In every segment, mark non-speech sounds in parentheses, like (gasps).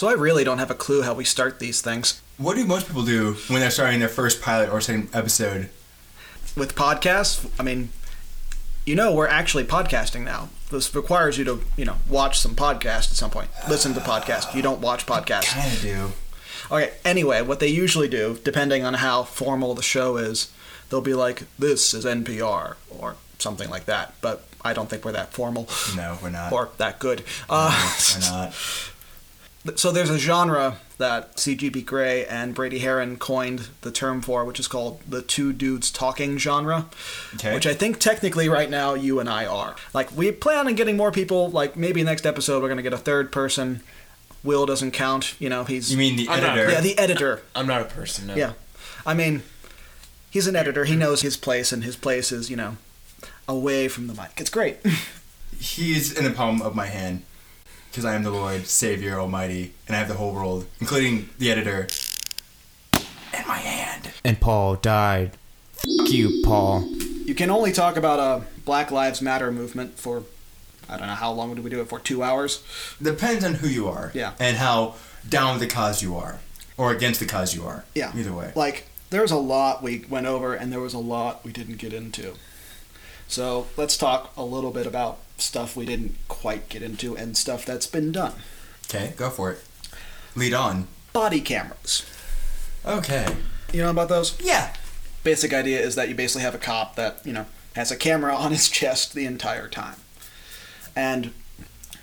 So I really don't have a clue how we start these things. What do most people do when they're starting their first pilot or second episode? With podcasts, I mean, you know, we're actually podcasting now. This requires you to, you know, watch some podcast at some point. Listen to podcast. You don't watch podcasts. Kind of do. Okay, anyway, what they usually do, depending on how formal the show is, they'll be like, this is NPR, or something like that. But I don't think we're that formal No, we're not. or that good. Uh, we're not. (laughs) so there's a genre that C.G.P. Grey and Brady Haran coined the term for, which is called the two dudes talking genre. Okay. Which I think technically right now you and I are. Like we plan on getting more people. Like maybe next episode we're gonna get a third person. Will doesn't count. You know he's You mean the I'm not- editor? yeah the editor. I'm not a person. No. Yeah, I mean he's an editor. He knows his place, and his place is you know away from the mic. It's great. (laughs) He's in the palm of my hand, because I am the Lord, Savior, Almighty, and I have the whole world, including the editor, in my hand. And Paul died. F you, Paul. You can only talk about a Black Lives Matter movement for I don't know how long did we do it for? Two hours. Depends on who you are. Yeah. And how down with the cause you are, or against the cause you are. Yeah. Either way. Like there was a lot we went over, and there was a lot we didn't get into. So let's talk a little bit about stuff we didn't quite get into and stuff that's been done. Okay, go for it. Lead on. Body cameras. Okay. You know about those? Yeah. Basic idea is that you basically have a cop that you know has a camera on his (laughs) chest the entire time, and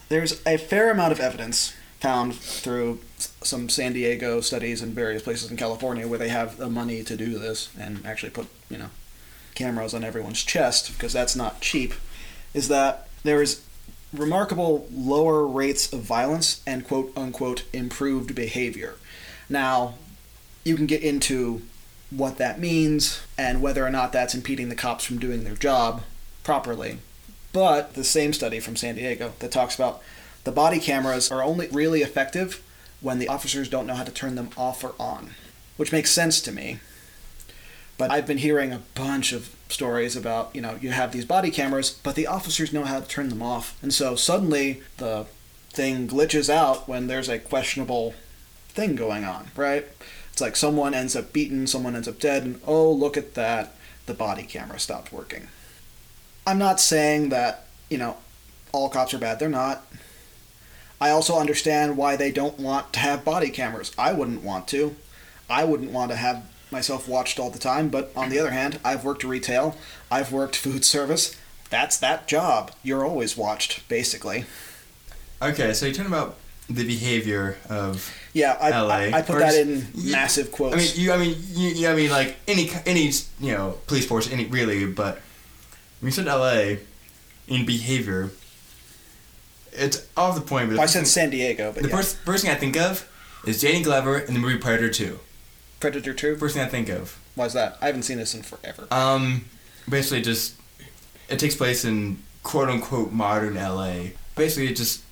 there's a fair amount of evidence found through some San Diego studies and various places in California where they have the money to do this and actually put, you know, cameras on everyone's chest because that's not cheap, is that there is remarkable lower rates of violence and quote unquote improved behavior. Now, you can get into what that means and whether or not that's impeding the cops from doing their job properly. But the same study from San Diego that talks about the body cameras are only really effective when the officers don't know how to turn them off or on, which makes sense to me. But I've been hearing a bunch of stories about, you know, you have these body cameras, but the officers know how to turn them off. And so suddenly the thing glitches out when there's a questionable thing going on, right? It's like someone ends up beaten, someone ends up dead, and oh, look at that, the body camera stopped working. I'm not saying that, you know, all cops are bad. They're not. I also understand why they don't want to have body cameras. I wouldn't want to. I wouldn't want to have myself watched all the time, but on the other hand, I've worked retail, I've worked (laughs) food service. That's that job. You're always watched, basically. Okay, so you're talking about the behavior of. Yeah, I, LA. I, I put Or that just- in you- massive quotes. I mean, you. I mean, you, you- I mean, like any any you know police force, any really, but when you said L.A. in behavior, it's off the point. But Well, I said San Diego, but the yeah. first first thing I think of is Danny Glover in the movie Predator Two. Predator 2? First thing I think of. Why's that? I haven't seen this in forever. Um, basically, just it takes place in quote unquote modern LA. Basically, it just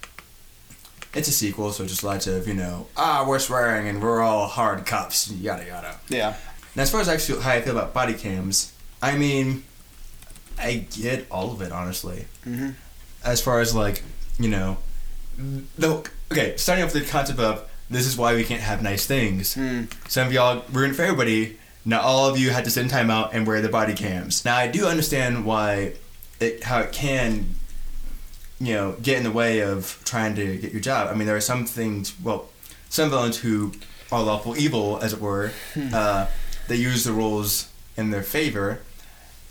it's a sequel, so just lots of you know ah we're swearing and we're all hard cops yada yada. Yeah. And as far as actually how I feel about body cams, I mean, I get all of it honestly. Mhm. As far as like you know, the okay starting off with the concept of this is why we can't have nice things. Hmm. Some of y'all ruined for everybody. Now all of you had to sit in timeout and wear the body cams. Now I do understand why it how it can you know get in the way of trying to get your job. I mean there are some things well some villains who are lawful evil as it were. Uh, they use the rules in their favor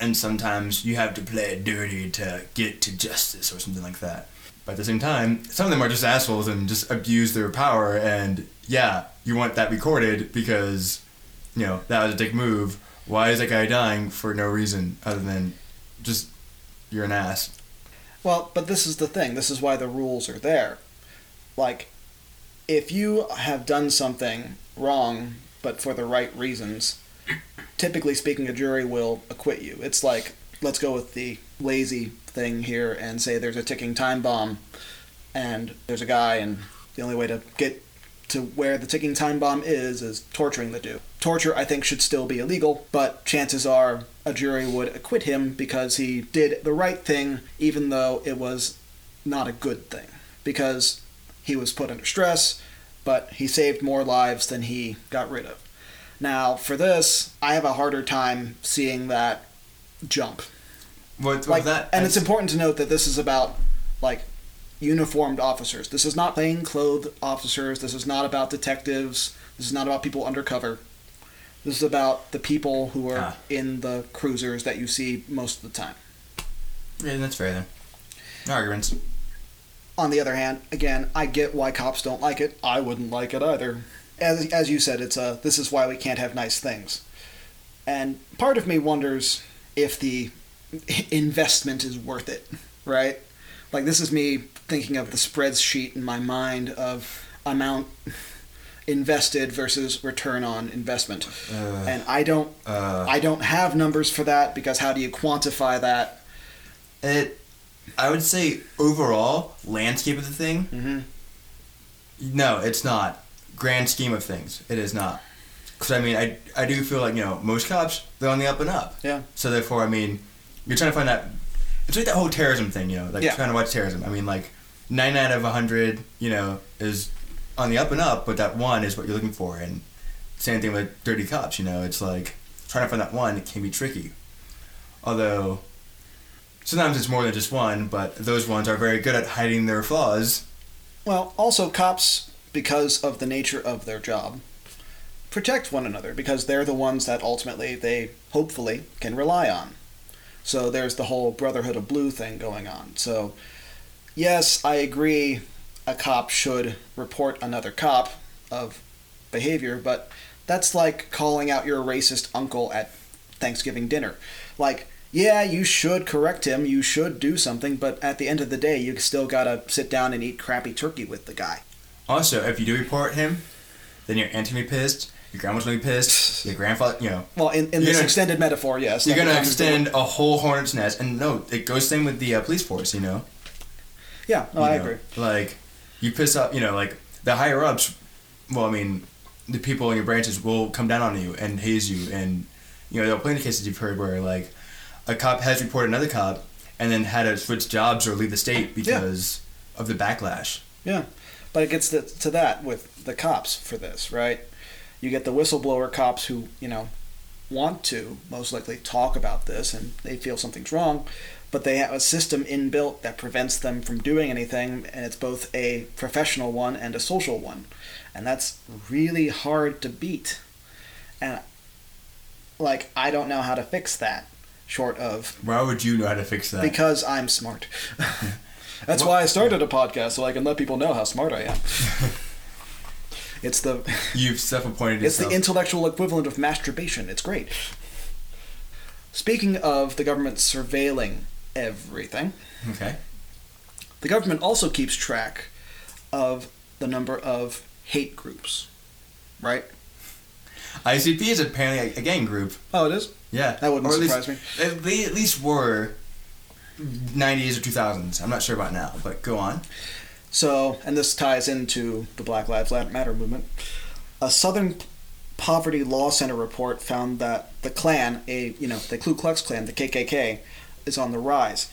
and sometimes you have to play dirty to get to justice or something like that. But at the same time, some of them are just assholes and just abuse their power. And yeah, you want that recorded because, you know, that was a dick move. Why is that guy dying for no reason other than just you're an ass? Well, but this is the thing. This is why the rules are there. Like, if you have done something wrong, but for the right reasons, typically speaking, a jury will acquit you. It's like, let's go with the lazy thing here and say there's a ticking time bomb, and there's a guy, and the only way to get to where the ticking time bomb is is torturing the dude. Torture, I think, should still be illegal, but chances are a jury would acquit him because he did the right thing, even though it was not a good thing. Because he was put under stress, but he saved more lives than he got rid of. Now, for this, I have a harder time seeing that jump. What, Like, that? and it's important to note that this is about like uniformed officers. This is not plainclothed officers. This is not about detectives. This is not about people undercover. This is about the people who are Ah. in the cruisers that you see most of the time. Yeah, that's fair then. No arguments. On the other hand, again, I get why cops don't like it. I wouldn't like it either. As as you said, it's a this is why we can't have nice things. And part of me wonders if the investment is worth it, right? Like this is me thinking of the spreadsheet in my mind of amount invested versus return on investment. Uh, And I don't uh, I don't have numbers for that because how do you quantify that? it, I would say overall landscape of the thing. Mhm. No, it's not. Grand scheme of things, it is not. Because I mean, I I do feel like you know most cops they're on the up and up. Yeah. So therefore, I mean, you're trying to find that. It's like that whole terrorism thing, you know, like Yeah. trying to watch terrorism. I mean, like nine out of a hundred, you know, is on the up and up, but that one is what you're looking for. And same thing with dirty cops. You know, it's like trying to find that one it can be tricky. Although sometimes it's more than just one, but those ones are very good at hiding their flaws. Well, also cops, because of the nature of their job, protect one another because they're the ones that ultimately they hopefully can rely on. So there's the whole Brotherhood of Blue thing going on. So, yes, I agree a cop should report another cop of behavior, but that's like calling out your racist uncle at Thanksgiving dinner. Like, yeah, you should correct him, you should do something, but at the end of the day, you still gotta sit down and eat crappy turkey with the guy. Also, if you do report him, then your aunt's gonna be pissed, your grandma's gonna be pissed, your grandfather, you know, Well, in, in this gonna- extended metaphor, yes. You're gonna extend a whole hornet's nest, and no, it goes same with the uh, police force. You know, Yeah, no, You I know, agree. Like, you piss off, you know, like the higher ups. Well, I mean, the people in your branches will come down on you and haze you, and you know, there are plenty of cases you've heard where like a cop has reported another cop and then had to switch jobs or leave the state because of the backlash. Yeah, but it gets to, to that with the cops for this, right? You get the whistleblower cops who, you know, want to most likely talk about this and they feel something's wrong, but they have a system inbuilt that prevents them from doing anything, and it's both a professional one and a social one. And that's really hard to beat. And, like, I don't know how to fix that, short of Why would you know how to fix that? because I'm smart. (laughs) That's why I started a podcast so I can let people know how smart I am. (laughs) it's the (laughs) You've self-appointed it's the intellectual equivalent of masturbation. It's great. Speaking of the government surveilling everything, okay. the government also keeps track of the number of hate groups. Right? ICP is apparently a, a gang group. Oh, it is. Yeah, That wouldn't Or surprise least, me. They at least were '90s or 2000s. I'm not sure about now, but go on. So, and this ties into the Black Lives Matter movement. A Southern Poverty Law Center report found that the Klan, a you know the Ku Klux Klan, the KKK, is on the rise.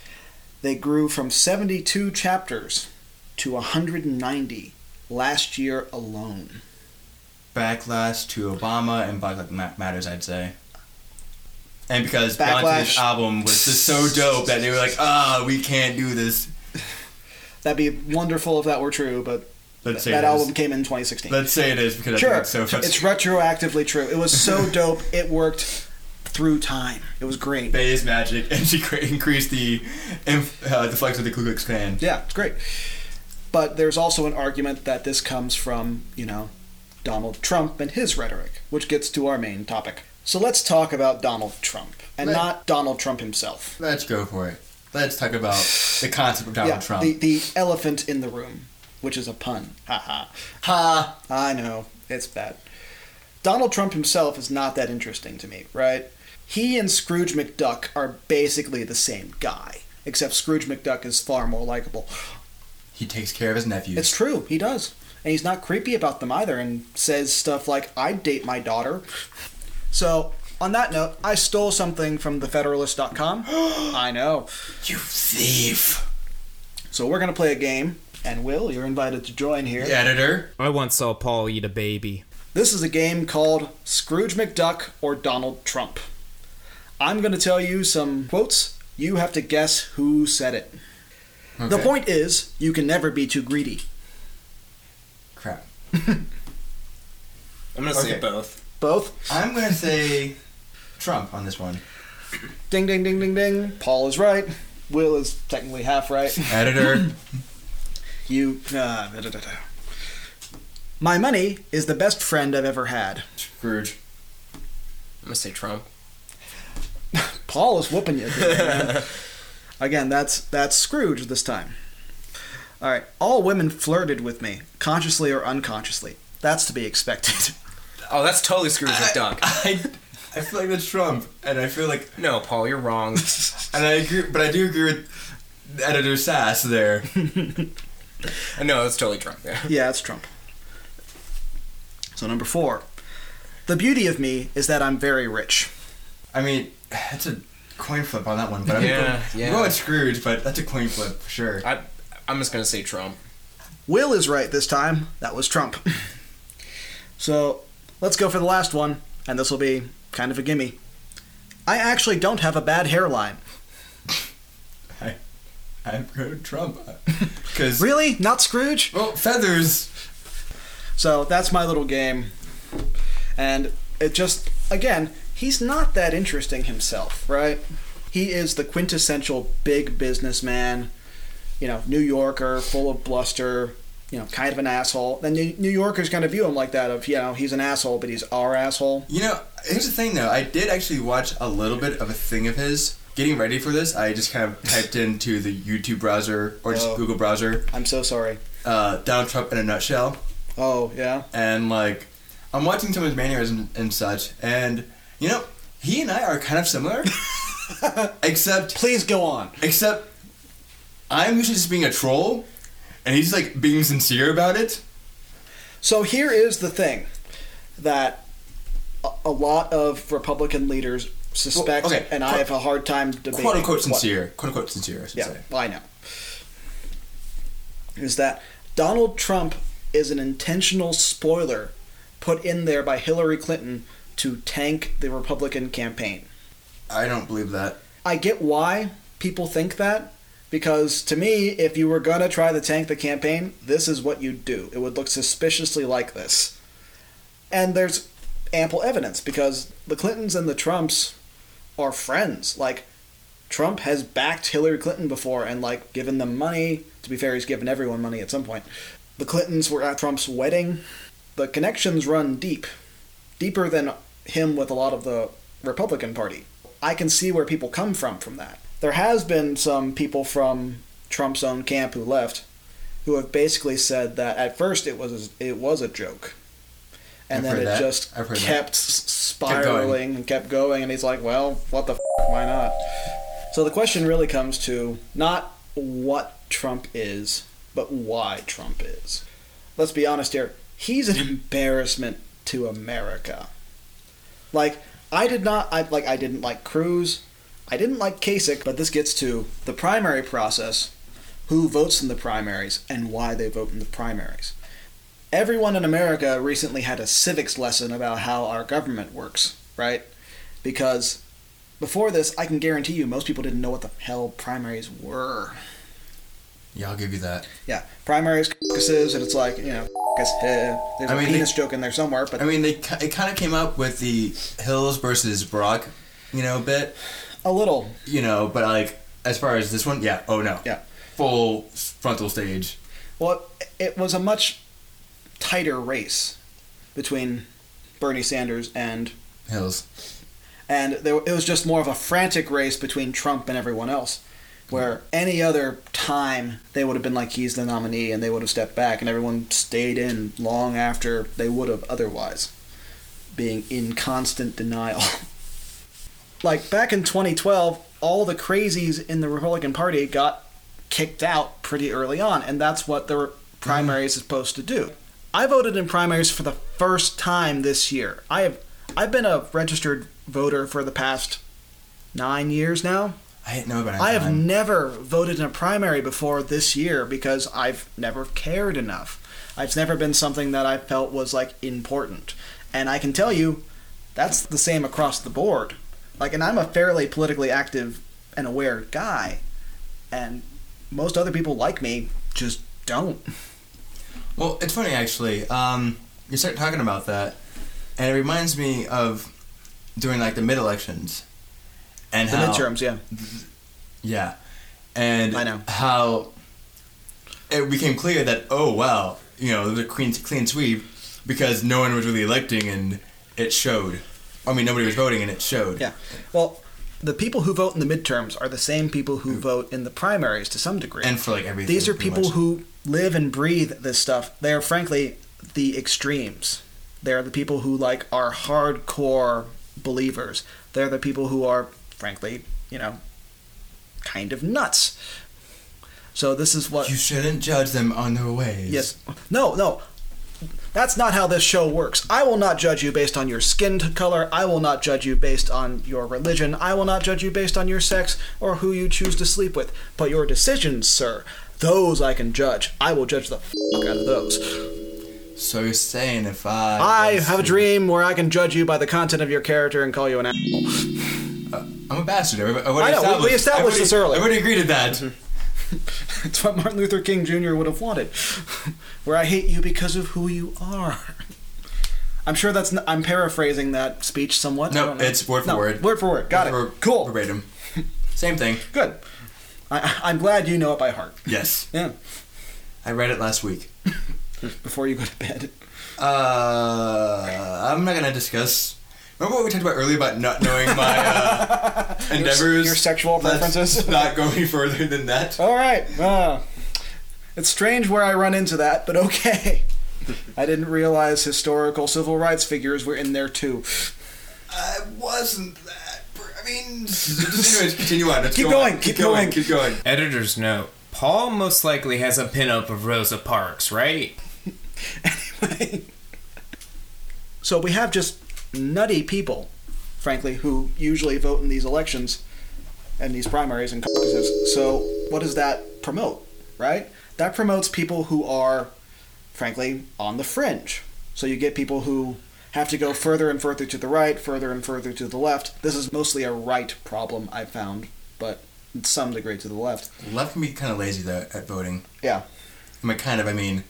They grew from 72 chapters to 190 last year alone. Backlash to Obama and Black Lives Ma- Matters, I'd say. And because Beyonce's album was just so dope that they were like, ah, we can't do this. That'd be wonderful if that were true, but Let's say that it is. album came in 2016. Let's say it is because sure, it's so it's retroactively true. It was so (laughs) dope, it worked through time. It was great. Bey is magic, and she cre- increased the uh, the flex of the Ku Klux Klan. Yeah, it's great. But there's also an argument that this comes from, you know, Donald Trump and his rhetoric, which gets to our main topic. So let's talk about Donald Trump, and Let- not Donald Trump himself. Let's go for it. Let's talk about the concept of Donald yeah, Trump. The, the elephant in the room, which is a pun. Ha ha. ha! I know, it's bad. Donald Trump himself is not that interesting to me, right? He and Scrooge McDuck are basically the same guy, except Scrooge McDuck is far more likable. He takes care of his nephews. It's true, he does. And he's not creepy about them either and says stuff like, I'd date my daughter. So, on that note, I stole something from thefederalist.com. (gasps) I know. you thief! So, we're going to play a game And Will, you're invited to join here. Editor. I once saw Paul eat a baby. This is a game called Scrooge McDuck or Donald Trump. I'm going to tell you some quotes. You have to guess who said it. The point is, you can never be too greedy. Crap. (laughs) I'm gonna say Okay. both. Both. I'm gonna say Trump on this one. Ding, ding, ding, ding, ding. Paul is right. Will is technically half right. (laughs) Editor. You. Uh, da, da, da, da. My money is the best friend I've ever had. Scrooge. I'm gonna say Trump. (laughs) Paul is whooping you. today. (laughs) Again, that's that's Scrooge this time. All right. All women flirted with me, consciously or unconsciously. That's to be expected. Oh, that's totally Scrooge McDuck. I, I feel like that's Trump, and I feel like, No, Paul, you're wrong. (laughs) and I agree, but I do agree with editor Sass there. (laughs) no, that's totally Trump. Yeah. yeah, it's Trump. So number four. The beauty of me is that I'm very rich. I mean, it's a coin flip on that one, but I'm Yeah, going, yeah. I'm going with Scrooge, but that's a coin flip for sure. I, I'm just gonna say Trump. Will is right this time. That was Trump. (laughs) so let's go for the last one, and this will be kind of a gimme. I actually don't have a bad hairline. (laughs) I, I'm Trump because (laughs) Really? Not Scrooge? well, feathers. So that's my little game. And it just, again, he's not that interesting himself, right? He is the quintessential big businessman, you know, New Yorker, full of bluster, you know, kind of an asshole. And New New Yorkers kind of view him like that of, you know, he's an asshole, but he's our asshole. You know, here's the thing though. I did actually watch a little bit of a thing of his. Getting ready for this, I just kind of (laughs) typed into the YouTube browser or just Oh. Google browser, I'm so sorry. uh, Donald Trump in a nutshell. Oh, yeah? and like I'm watching some of his mannerisms and such, and you know, he and I are kind of similar, (laughs) except Please go on. except I'm usually just being a troll, and he's like being sincere about it. So here is the thing that a, lot of Republican leaders suspect, Well, okay, and I have a hard time debating. Quote unquote what- sincere. Quote unquote sincere. I should Yeah, say. I know. Is that Donald Trump is an intentional spoiler put in there by Hillary Clinton to tank the Republican campaign. I don't believe that. I get why people think that because to me, if you were gonna try to tank the campaign, this is what you'd do. It would look suspiciously like this. And there's ample evidence because the Clintons and the Trumps are friends. Like Trump has backed Hillary Clinton before and like given them money. To be fair, he's given everyone money at some point. The Clintons were at Trump's wedding. The connections run deep, deeper than him with a lot of the Republican Party. I can see where people come from from that. There has been some people from Trump's own camp who left, who have basically said that at first it was it was a joke, and I've then it that. just heard that. kept spiraling and kept going, and he's like, "Well, what the f- why not?" So the question really comes to not what Trump is, but why Trump is. Let's be honest here. He's an (laughs) embarrassment to America. Like I did not I like I didn't like Cruz. I didn't like Kasich, but this gets to the primary process, who votes in the primaries and why they vote in the primaries. Everyone in America recently had a civics lesson about how our government works, right? Because before this, I can guarantee you most people didn't know what the hell primaries were. Yeah, I'll give you that. Yeah, primaries, caucuses, and it's like, you know, caucus, eh, there's I a mean, they- penis joke in there somewhere, but I mean, they it kind of came up with the Hills versus Brock, you know, bit, a little. you know, but like as far as this one, yeah, oh no, Yeah. full frontal stage. Well, it was a much tighter race between Bernie Sanders and Hills. and there, it was just more of a frantic race between Trump and everyone else. Where any other time they would have been like he's the nominee and they would have stepped back and everyone stayed in long after they would have otherwise, being in constant denial. (laughs) like back in 2012, all the crazies in the Republican Party got kicked out pretty early on, and that's what the primaries is supposed to do. I voted in primaries for the first time this year. I have I've been a registered voter for the past nine years now. I didn't know about. I have never voted in a primary before this year because I've never cared enough. It's never been something that I felt was like important. And I can tell you that's the same across the board. Like and I'm a fairly politically active and aware guy and most other people like me just don't. Well, it's funny actually. Um, you start talking about that, and it reminds me of during like the mid elections, and The how midterms, yeah. yeah, and I know. how it became clear that oh wow, you know, the clean clean sweep because no one was really electing, and it showed. I mean, nobody was voting, and it showed. Yeah. Well, the people who vote in the midterms are the same people who mm. vote in the primaries to some degree. and for like everything. These are people much. who live and breathe this stuff. They are frankly the extremes. They're the people who like are hardcore believers. They're the people who are frankly, you know, kind of nuts. So this is what You shouldn't judge them on their ways. Yes. No, no. That's not how this show works. I will not judge you based on your skin color. I will not judge you based on your religion. I will not judge you based on your sex or who you choose to sleep with. But your decisions, sir, those I can judge. I will judge the fuck out of those. So you're saying if I I have a dream where I can judge you by the content of your character and call you an asshole. Uh, I'm a bastard. I know, we- we established this earlier. I already agreed to that. Mm-hmm. (laughs) It's what Martin Luther King Jr. would have wanted. (laughs) Where I hate you because of who you are. (laughs) I'm sure that's. N- I'm paraphrasing that speech somewhat. No, it's word for No, word. Word for word. Got Ver- it. Cool. Verbatim. Same thing. Good. I, I'm glad you know it by heart. Yes. Yeah. I read it last week. Before you go to bed. Uh, I'm not gonna discuss. Remember what we talked about earlier about not knowing my uh, (laughs) endeavors? your sexual Let's preferences? (laughs) not go any further than that. All right. Uh, it's strange where I run into that, but okay. I didn't realize historical civil rights figures were in there too. I wasn't that. per- I mean, just anyways, continue on. Let's Keep go going, on. keep going. Keep going. Editor's note. Paul most likely has a pinup of Rosa Parks, right? (laughs) anyway. So we have just nutty people, frankly, who usually vote in these elections and these primaries and caucuses. So what does that promote, right? That promotes people who are, frankly, on the fringe. So you get people who have to go further and further to the right, further and further to the left. This is mostly a right problem, I found, but in some degree to the left. Left can be kind of lazy though at voting. Yeah. I mean, kind of. I mean,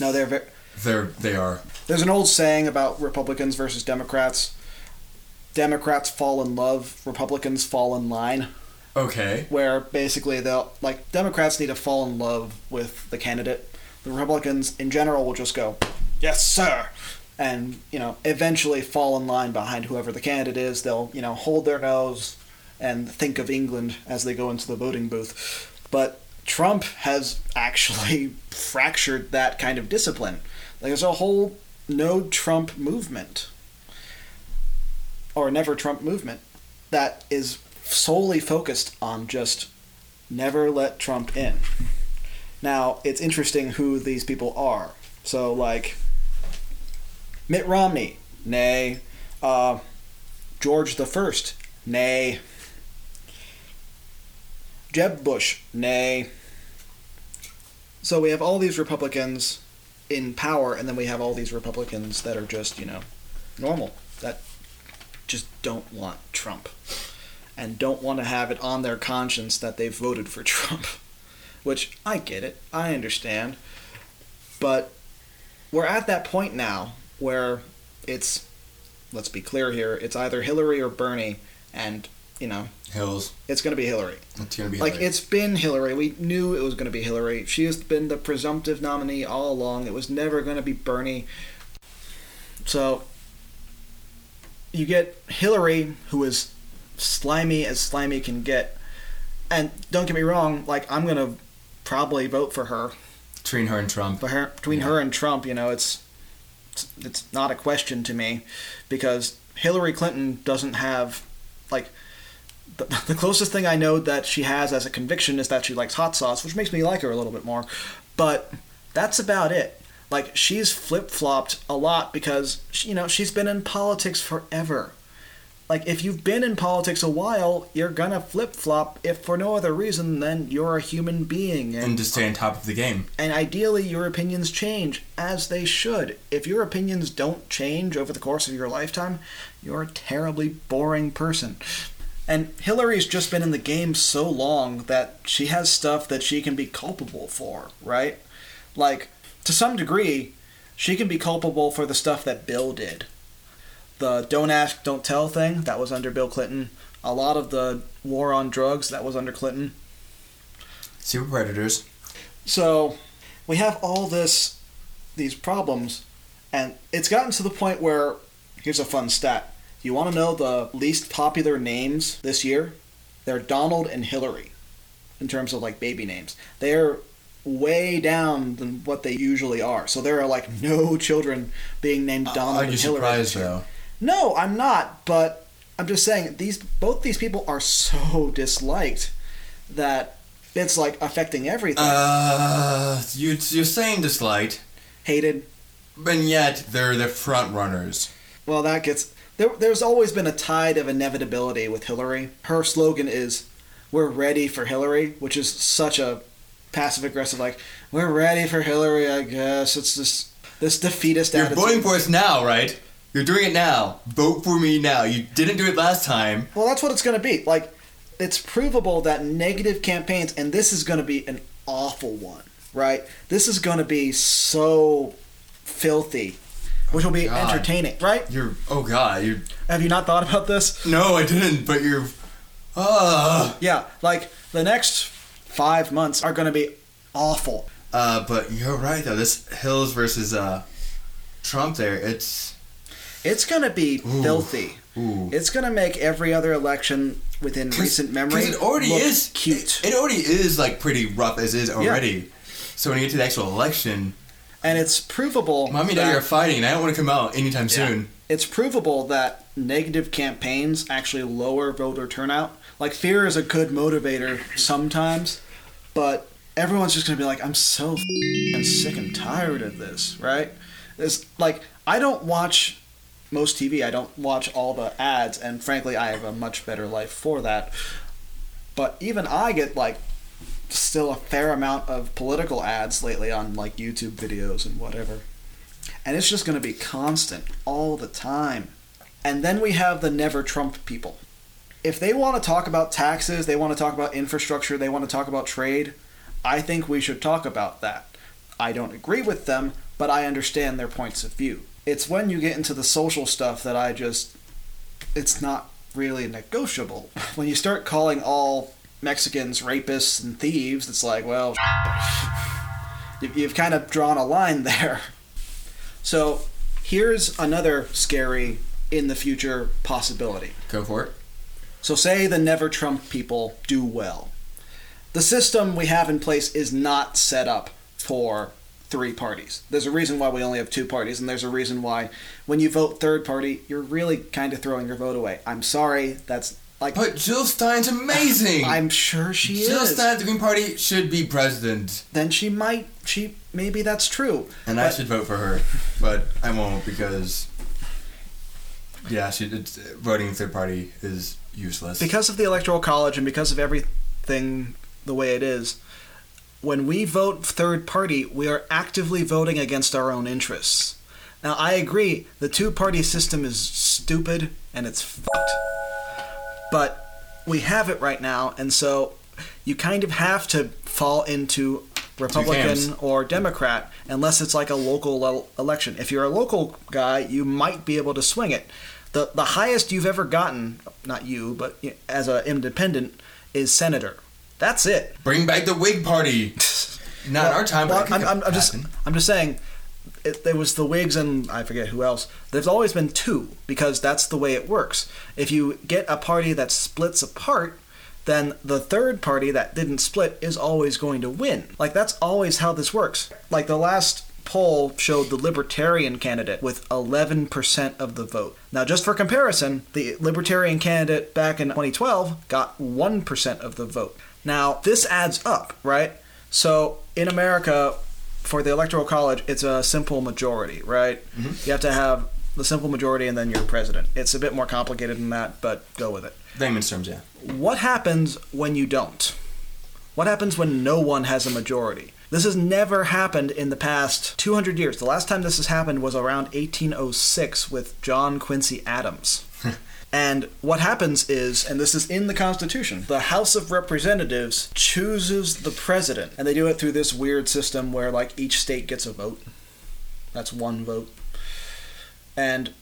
No, they're very. They're they are. There's an old saying about Republicans versus Democrats. Democrats fall in love, Republicans fall in line. Okay. Where basically they'll like Democrats need to fall in love with the candidate. The Republicans in general will just go, "Yes, sir," and you know eventually fall in line behind whoever the candidate is. They'll you know hold their nose and think of England as they go into the voting booth. But Trump has actually (laughs) fractured that kind of discipline. Like there's a whole no Trump movement or never Trump movement that is solely focused on just never let Trump in. Now, it's interesting who these people are. So, like, Mitt Romney, nay. Uh, George the First, nay. Jeb Bush, nay. So we have all these Republicans in power, and then we have all these Republicans that are just, you know, normal, that just don't want Trump and don't want to have it on their conscience that they voted for (laughs) Trump. Which I get it, I understand. But we're at that point now where it's, let's be clear here, it's either Hillary or Bernie, and, you know, Hills. it's going to be Hillary. It's gonna be Like, it's been Hillary. We knew it was going to be Hillary. She has been the presumptive nominee all along. It was never going to be Bernie. So, you get Hillary, who is slimy as slimy can get. And don't get me wrong, like, I'm going to probably vote for her. between her and Trump. Her, between her and Trump, you know, it's, it's it's not a question to me because Hillary Clinton doesn't have like the, (laughs) the closest thing I know that she has as a conviction is that she likes hot sauce, which makes me like her a little bit more. But that's about it. Like she's flip flopped a lot because you know she's been in politics forever. like if you've been in politics a while, you're gonna flip flop if for no other reason than you're a human being and, And to stay on top of the game. and ideally your opinions change as they should. If your opinions don't change over the course of your lifetime, you're a terribly boring person. And Hillary's just been in the game so long that she has stuff that she can be culpable for, right? Like, to some degree, she can be culpable for the stuff that Bill did. The don't ask, don't tell thing, that was under Bill Clinton. A lot of the war on drugs, that was under Clinton. Super Predators. So we have all this, these problems, and it's gotten to the point where here's a fun stat. You want to know the least popular names this year? They're Donald and Hillary, in terms of like baby names. They're way down than what they usually are. So there are like (laughs) no children being named Donald Are and Hillary. surprised though? No, I'm not. But I'm just saying these both these people are so (laughs) disliked that it's like affecting everything. Uh, you, you're saying disliked, Hated. and yet they're the front runners. Well, that gets there. There's always been a tide of inevitability with Hillary. Her slogan is "We're ready for Hillary," which is such a passive aggressive like "We're ready for Hillary." I guess it's this this defeatist You're attitude. voting for us now, right? You're doing it now. Vote for me now. You didn't do it last time. Well, that's what it's going to be. Like, it's provable that negative campaigns, and this is going to be an awful one, right? This is going to be so filthy, which will be God. entertaining, right? You're. Oh God. You. Have you not thought about this? No, I didn't. But you're. Uh, Yeah, like the next five months are going to be awful. uh, but you're right though. This Hills versus uh, Trump. There, it's. It's going to be Ooh. filthy. Ooh. It's going to make every other election within recent memory Because it already is cute, It, it already is like pretty rough as is already. Yeah. So when you get to the actual election, and it's provable. mommy and daddy are fighting, and I don't want to come out anytime soon. it's provable that negative campaigns actually lower voter turnout. Like fear is a good motivator sometimes, but everyone's just gonna be like, "I'm so f***ing sick and tired of this," right? It's like I don't watch most TV. I don't watch all the ads, and frankly, I have a much better life for that. But even I get like still a fair amount of political ads lately on like YouTube videos and whatever and it's just going to be constant all the time. And then we have the never Trump people. If they want to talk about taxes, they want to talk about infrastructure, they want to talk about trade, I think we should talk about that. I don't agree with them, but I understand their points of view. It's when you get into the social stuff that I just it's not really negotiable. (laughs) When you start calling all Mexicans rapists and thieves, it's like, well, (laughs) you- you've kind of drawn a line (laughs) there. So here's another scary in the future possibility. Go for it. So say the never Trump people do well. The system we have in place is not set up for three parties. There's a reason why we only have two parties, and there's a reason why when you vote third party, you're really kind of throwing your vote away. I'm sorry, that's like But Jill Stein's amazing. (laughs) I'm sure she Jill is. Jill Stein, the Green Party, should be president, Then she might she maybe that's true. and I should vote for her, but I won't because. Yeah, she, voting third party is useless. because of the electoral college and because of everything the way it is when we vote third party we are actively voting against our own interests now i agree the two party system is stupid and it's fucked but we have it right now and so you kind of have to fall into republican or democrat unless it's like a local le- election. If you're a local guy you might be able to swing it. The the highest you've ever gotten not you but y- as an independent is senator. That's it. Bring back the Whig Party. (laughs) Not in our time, well, but I'm, I'm, I'm just. I'm just saying it, there was the Whigs and I forget who else. There's always been two because that's the way it works. If you get a party that splits apart, then the third party that didn't split is always going to win. Like that's always how this works. Like the last poll showed the Libertarian candidate with 11% of the vote. Now, just for comparison, the Libertarian candidate back in 2012 got 1% of the vote. Now, this adds up, right? So in America, for the Electoral College, it's a simple majority, right? Mm-hmm. You have to have the simple majority, and then you're president. It's a bit more complicated than that, but go with it. Layman's terms, yeah. What happens when you don't? What happens when no one has a majority? This has never happened in the past 200 years. The last time this has happened was around 1806 with John Quincy Adams. And what happens is, and this is in the Constitution, the House of Representatives chooses the president. And they do it through this weird system where, like, each state gets a vote. That's one vote. And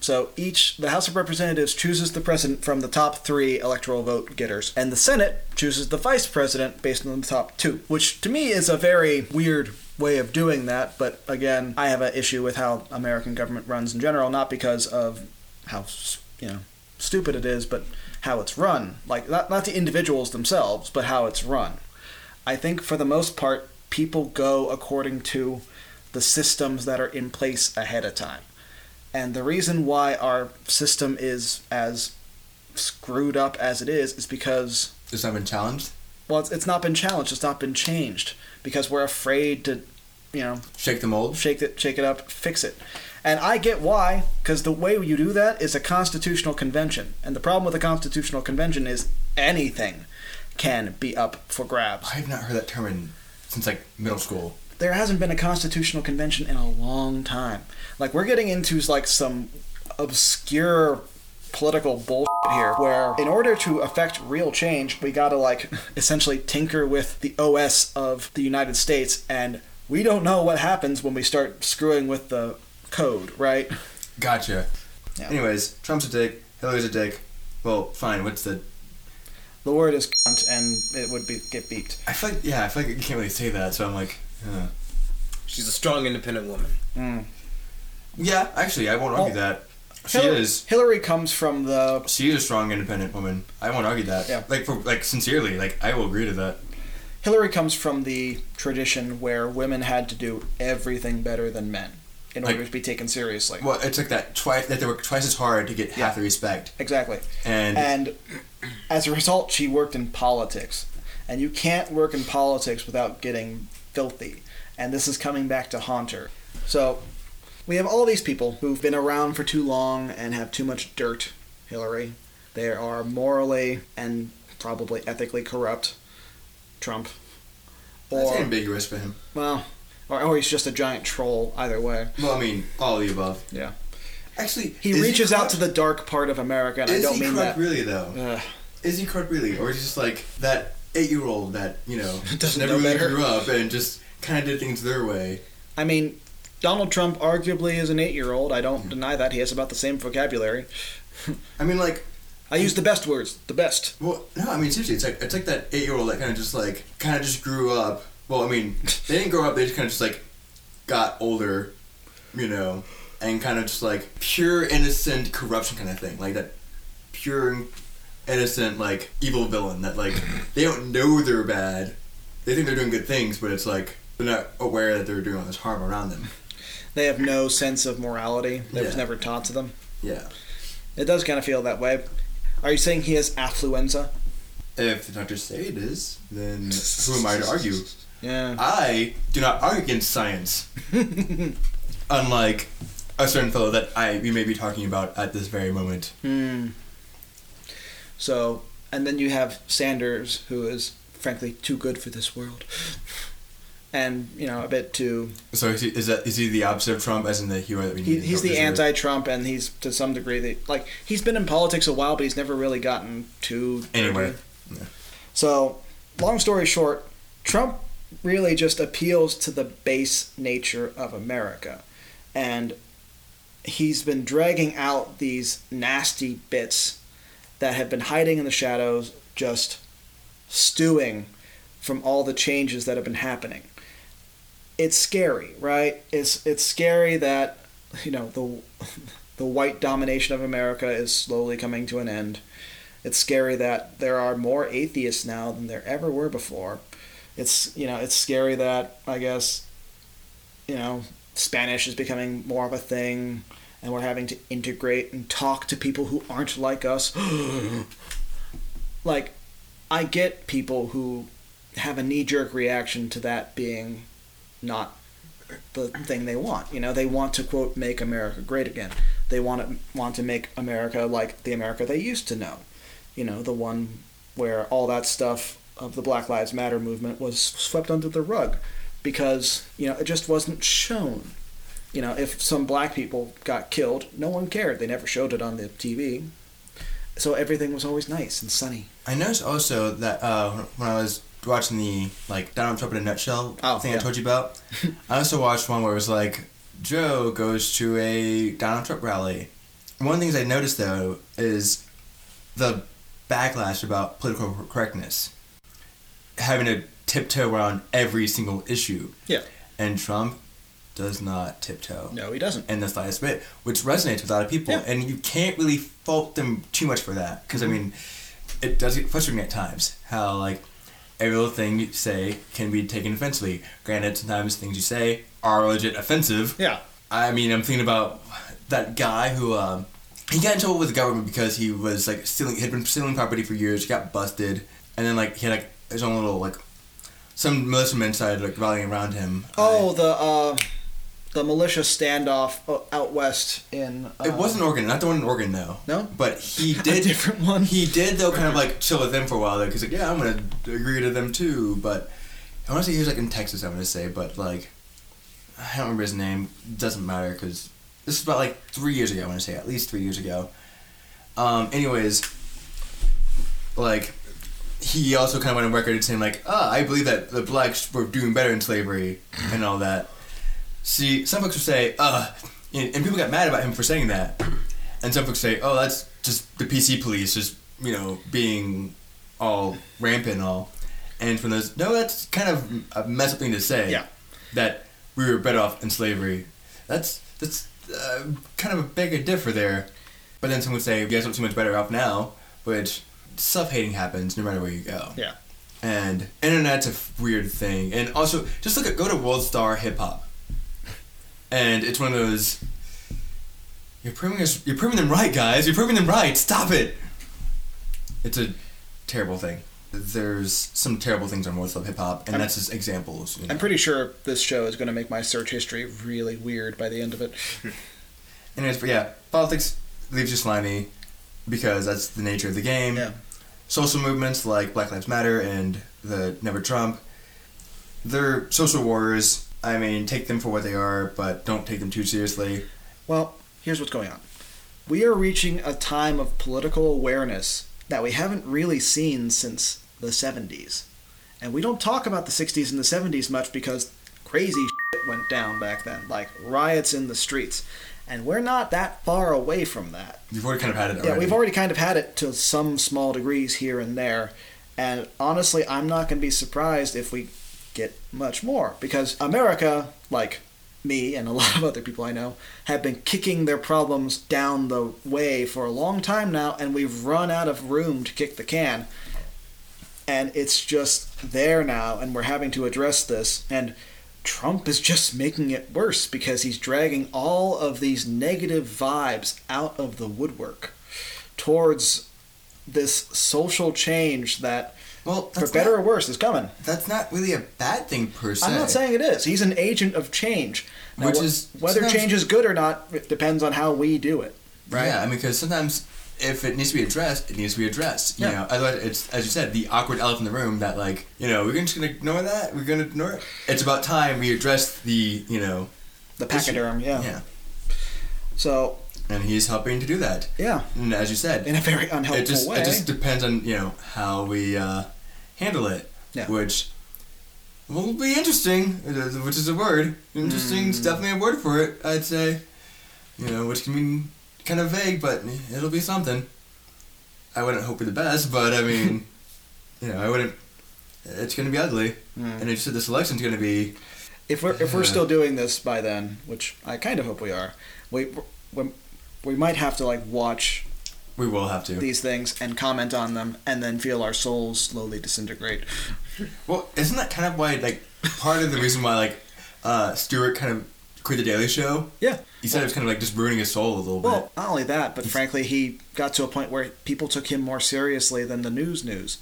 so each the House of Representatives chooses the president from the top three electoral vote getters, and the Senate chooses the vice president based on the top two, which to me is a very weird way of doing that. But again, I have an issue with how American government runs in general, not because of how you know stupid it is, but how it's run. Like not not the individuals themselves, but how it's run. I think for the most part, people go according to the systems that are in place ahead of time. And the reason why our system is as screwed up as it is is because, It's not been challenged. well, it's, it's not been challenged, it's not been changed because we're afraid to, you know, Shake the mold. shake it, shake it up, fix it. And I get why, because the way you do that is a constitutional convention. And the problem with a constitutional convention is anything can be up for grabs. I have not heard that term in, since like middle school. there hasn't been a constitutional convention in a long time. Like we're getting into like some obscure political bullshit here where in order to affect real change, we got to like (laughs) essentially tinker with the OS of the United States and we don't know what happens when we start screwing with the code, right? Gotcha. Yeah. Anyways, Trump's a dick. Hillary's a dick. Well, fine. What's the? The word is cunt and it would be get beeped. I feel like yeah. I feel like you can't really say that. So I'm like, uh. She's a strong, independent woman. Mm. yeah. Actually, I won't argue Well, that. She Hillary, is. Hillary comes from the She is a strong, independent woman. I won't argue that. Yeah. Like for like sincerely, like I will agree to that. Hillary comes from the tradition where women had to do everything better than men in order Like- to be taken seriously. Well, it took that twice. That they worked twice as hard to get half the respect. Exactly. And, And as a result, she worked in politics. And you can't work in politics without getting filthy. And this is coming back to haunt her. So we have all these people who've been around for too long and have too much dirt, Hillary. They are morally and probably ethically corrupt. Trump. that's Or, ambiguous for him. well, or, or he's just a giant troll, either way. Well, I mean, all of the above. Yeah. Actually, He is reaches out to the dark part of America, and Is I don't he mean that. really though? Ugh. Is he corrupt really, or is he just like that eight-year-old that you know (laughs) Doesn't never know really better. grew up and just kind of did things their way? I mean, Donald Trump arguably is an eight-year-old. I don't hmm. deny that. He has about the same vocabulary. I mean, like, (laughs) I use the best words. The best. well, no, I mean seriously, it's like it's like that eight-year-old that kind of just like kind of just grew up. Well, I mean, they didn't grow up; they just kind of just like got older, you know, and kind of just like pure innocent corruption kind of thing, like that pure innocent like evil villain that like they don't know they're bad. They think they're doing good things, but it's like they're not aware that they're doing all this harm around them. They have no sense of morality. That was never taught to them. Yeah. It does kind of feel that way. Are you saying he has affluenza? If the doctors say it is, then who am I to argue? Yeah. I do not argue against science. (laughs) Unlike a certain fellow that I we may be talking about at this very moment. Hmm. So, and then you have Sanders, who is frankly too good for this world, and you know a bit too. So is he, is that is he the opposite of Trump, as in the hero that we He, need? he's the anti-Trump, and he's to some degree the like he's been in politics a while, but he's never really gotten too Anywhere. Yeah. So, long story short, Trump really just appeals to the base nature of America, and he's been dragging out these nasty bits that have been hiding in the shadows, just stewing from all the changes that have been happening. It's scary, right? It's it's scary that you know the (laughs) the white domination of America is slowly coming to an end. It's scary that there are more atheists now than there ever were before. It's you know it's scary that I guess you know Spanish is becoming more of a thing, and we're having to integrate and talk to people who aren't like us. (gasps) like, I get people who have a knee jerk reaction to that being not the thing they want. You know, they want to quote make America great again. They want to, want to make America like the America they used to know. You know, the one where all that stuff of the Black Lives Matter movement was swept under the rug because, you know, it just wasn't shown. You know, if some black people got killed, no one cared. They never showed it on the TV. So everything was always nice and sunny. I noticed also that uh, when I was watching the like Donald Trump in a nutshell Oh, thing yeah. I told you about, (laughs) I also watched one where it was like Joe goes to a Donald Trump rally. One of the things I noticed though is the backlash about political correctness, having to tiptoe around every single issue, Yeah. and Trump does not tiptoe No, he doesn't. in the slightest bit, which resonates with a lot of people. Yeah. And you can't really fault them too much for that, because Mm-hmm. I mean, it does get frustrating at times. How like every little thing you say can be taken offensively. Granted, sometimes things you say are legit offensive. Yeah. I mean, I'm thinking about that guy who um, he got in trouble with the government because he was like stealing, he had been stealing property for years. He got busted, and then like he had like his own little like some militiamen started like rallying around him. Oh, the uh, the militia standoff uh, out west in. Uh, It wasn't Oregon, not the one in Oregon though. No? but he (laughs) did different one? He did though, kind of like chill with them for a while though, because like yeah, I'm gonna agree to them too. But I want to say he was like in Texas. I'm gonna say, but like I don't remember his name. Doesn't matter because this is about like three years ago. I want to say at least three years ago. Um. Anyways, like he also kind of went on record saying like, ah, I believe that the blacks were doing better in slavery and all that. See, some folks would say, uh, and, and people got mad about him for saying that. And some folks say, oh, that's just the PC police just, you know, being all rampant and all. And from those, no, that's kind of a messed up thing to say. Yeah. That we were better off in slavery. That's, that's uh, kind of a big differ there. But then some would say, you guys look too much better off now, which self-hating happens no matter where you go. Yeah. And internet's a f- weird thing. And also, just look at go to World Star Hip Hop, and it's one of those. You're proving us. You're proving them right, guys. You're proving them right. Stop it. It's a terrible thing. There's some terrible things on World Star Hip Hop, and I'm- that's just examples. You know. I'm pretty sure this show is going to make my search history really weird by the end of it. (laughs) Anyways, but yeah, politics leaves you slimy because that's the nature of the game. Yeah. Social movements like Black Lives Matter and the Never Trump, they're social wars. I mean, take them for what they are, but don't take them too seriously. Well, here's what's going on. We are reaching a time of political awareness that we haven't really seen since the 70s. And we don't talk about the 60s and the 70s much because crazy (laughs) shit went down back then, like riots in the streets. And we're not that far away from that. You've already kind of had it already. Yeah, we've already kind of had it to some small degrees here and there. And honestly, I'm not going to be surprised if we get much more. Because America, like me and a (laughs) lot of other people I know, have been kicking their problems down the way for a long time now, and we've run out of room to kick the can. And it's just there now, and we're having to address this. And Trump is just making it worse because he's dragging all of these negative vibes out of the woodwork towards this social change that, well, for better or worse, is coming. that's not really a bad thing per se. I'm not saying it is. He's an agent of change. Now, Which is- whether change is good or not it depends on how we do it. Right? Yeah, I mean, because sometimes if it needs to be addressed, it needs to be addressed. You Yeah. know, otherwise it's as you said, the awkward elephant in the room that like you know we're just gonna ignore that. We're gonna ignore it. It's about time we address the you know The issue. pachyderm, yeah. yeah, So, and he's helping to do that. yeah, And as you said, in a very unhelpful it just way. it just depends on you know how we uh, handle it, Yeah. which will be interesting. Which is a word. Interesting is Mm. definitely a word for it. I'd say, you know, which can mean kind of vague, but it'll be something. I wouldn't hope for the best, but I mean, (laughs) you know, I wouldn't. It's gonna be ugly, Mm. and you said, this election's gonna be. if we're if we're Yeah. still doing this by then, which I kind of hope we are, we we, we might have to like watch We will have to. these things and comment on them, and then feel our souls slowly disintegrate. Well, isn't that kind of why, like, part of the reason why, like, uh, Stewart kind of quit the Daily Show? Yeah. He said it was kind of like just ruining his soul a little Well, bit. not only that, but frankly, he got to a point where people took him more seriously than the news news,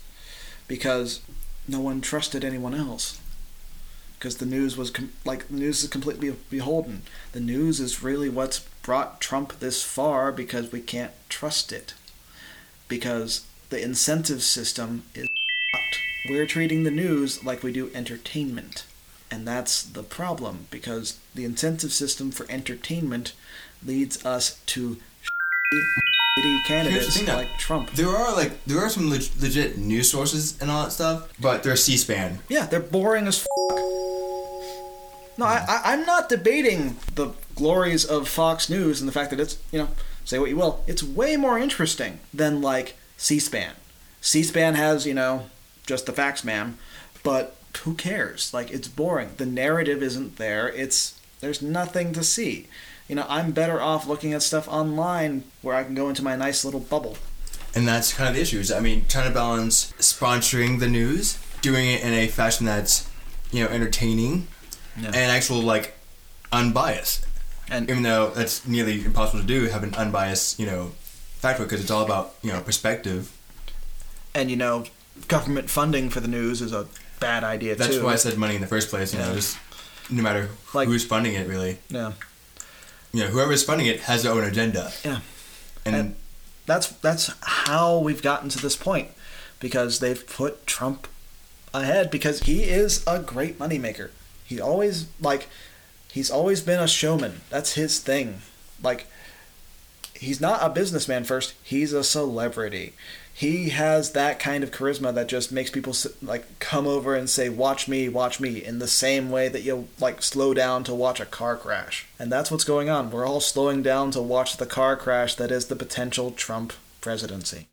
because no one trusted anyone else. Because the news was com- like the news is completely beholden. The news is really what's brought Trump this far because we can't trust it. Because the incentive system is fucked. We're treating the news like we do entertainment. And that's the problem because the incentive system for entertainment leads us to shitty candidates thing, like Trump. There are like there are some leg- legit news sources and all that stuff, but they're C-SPAN. Yeah, they're boring as fuck. No, I, I, I'm not debating the glories of Fox News and the fact that it's, you know, say what you will, it's way more interesting than, like, C SPAN. C SPAN has, you know, just the facts, ma'am, but who cares? Like, it's boring. The narrative isn't there. It's, there's nothing to see. You know, I'm better off looking at stuff online where I can go into my nice little bubble. And that's kind of the issues. I mean, trying to balance sponsoring the news, doing it in a fashion that's, you know, entertaining, Yeah. and actual like unbiased. And Even though that's nearly impossible to do, have an unbiased, you know, factor because it's all about you know perspective. and you know, government funding for the news is a bad idea That's too. why I said money in the first place. You know, just no matter Like- who's funding it, really. yeah. You know, whoever's funding it has their own agenda. Yeah. And, And- that's that's how we've gotten to this point because they've put Trump ahead because he is a great moneymaker. He always like he's always been a showman. That's his thing. Like he's not a businessman first, he's a celebrity. He has that kind of charisma that just makes people like come over and say watch me, watch me in the same way that you like slow down to watch a car crash. And that's what's going on. We're all slowing down to watch the car crash that is the potential Trump presidency.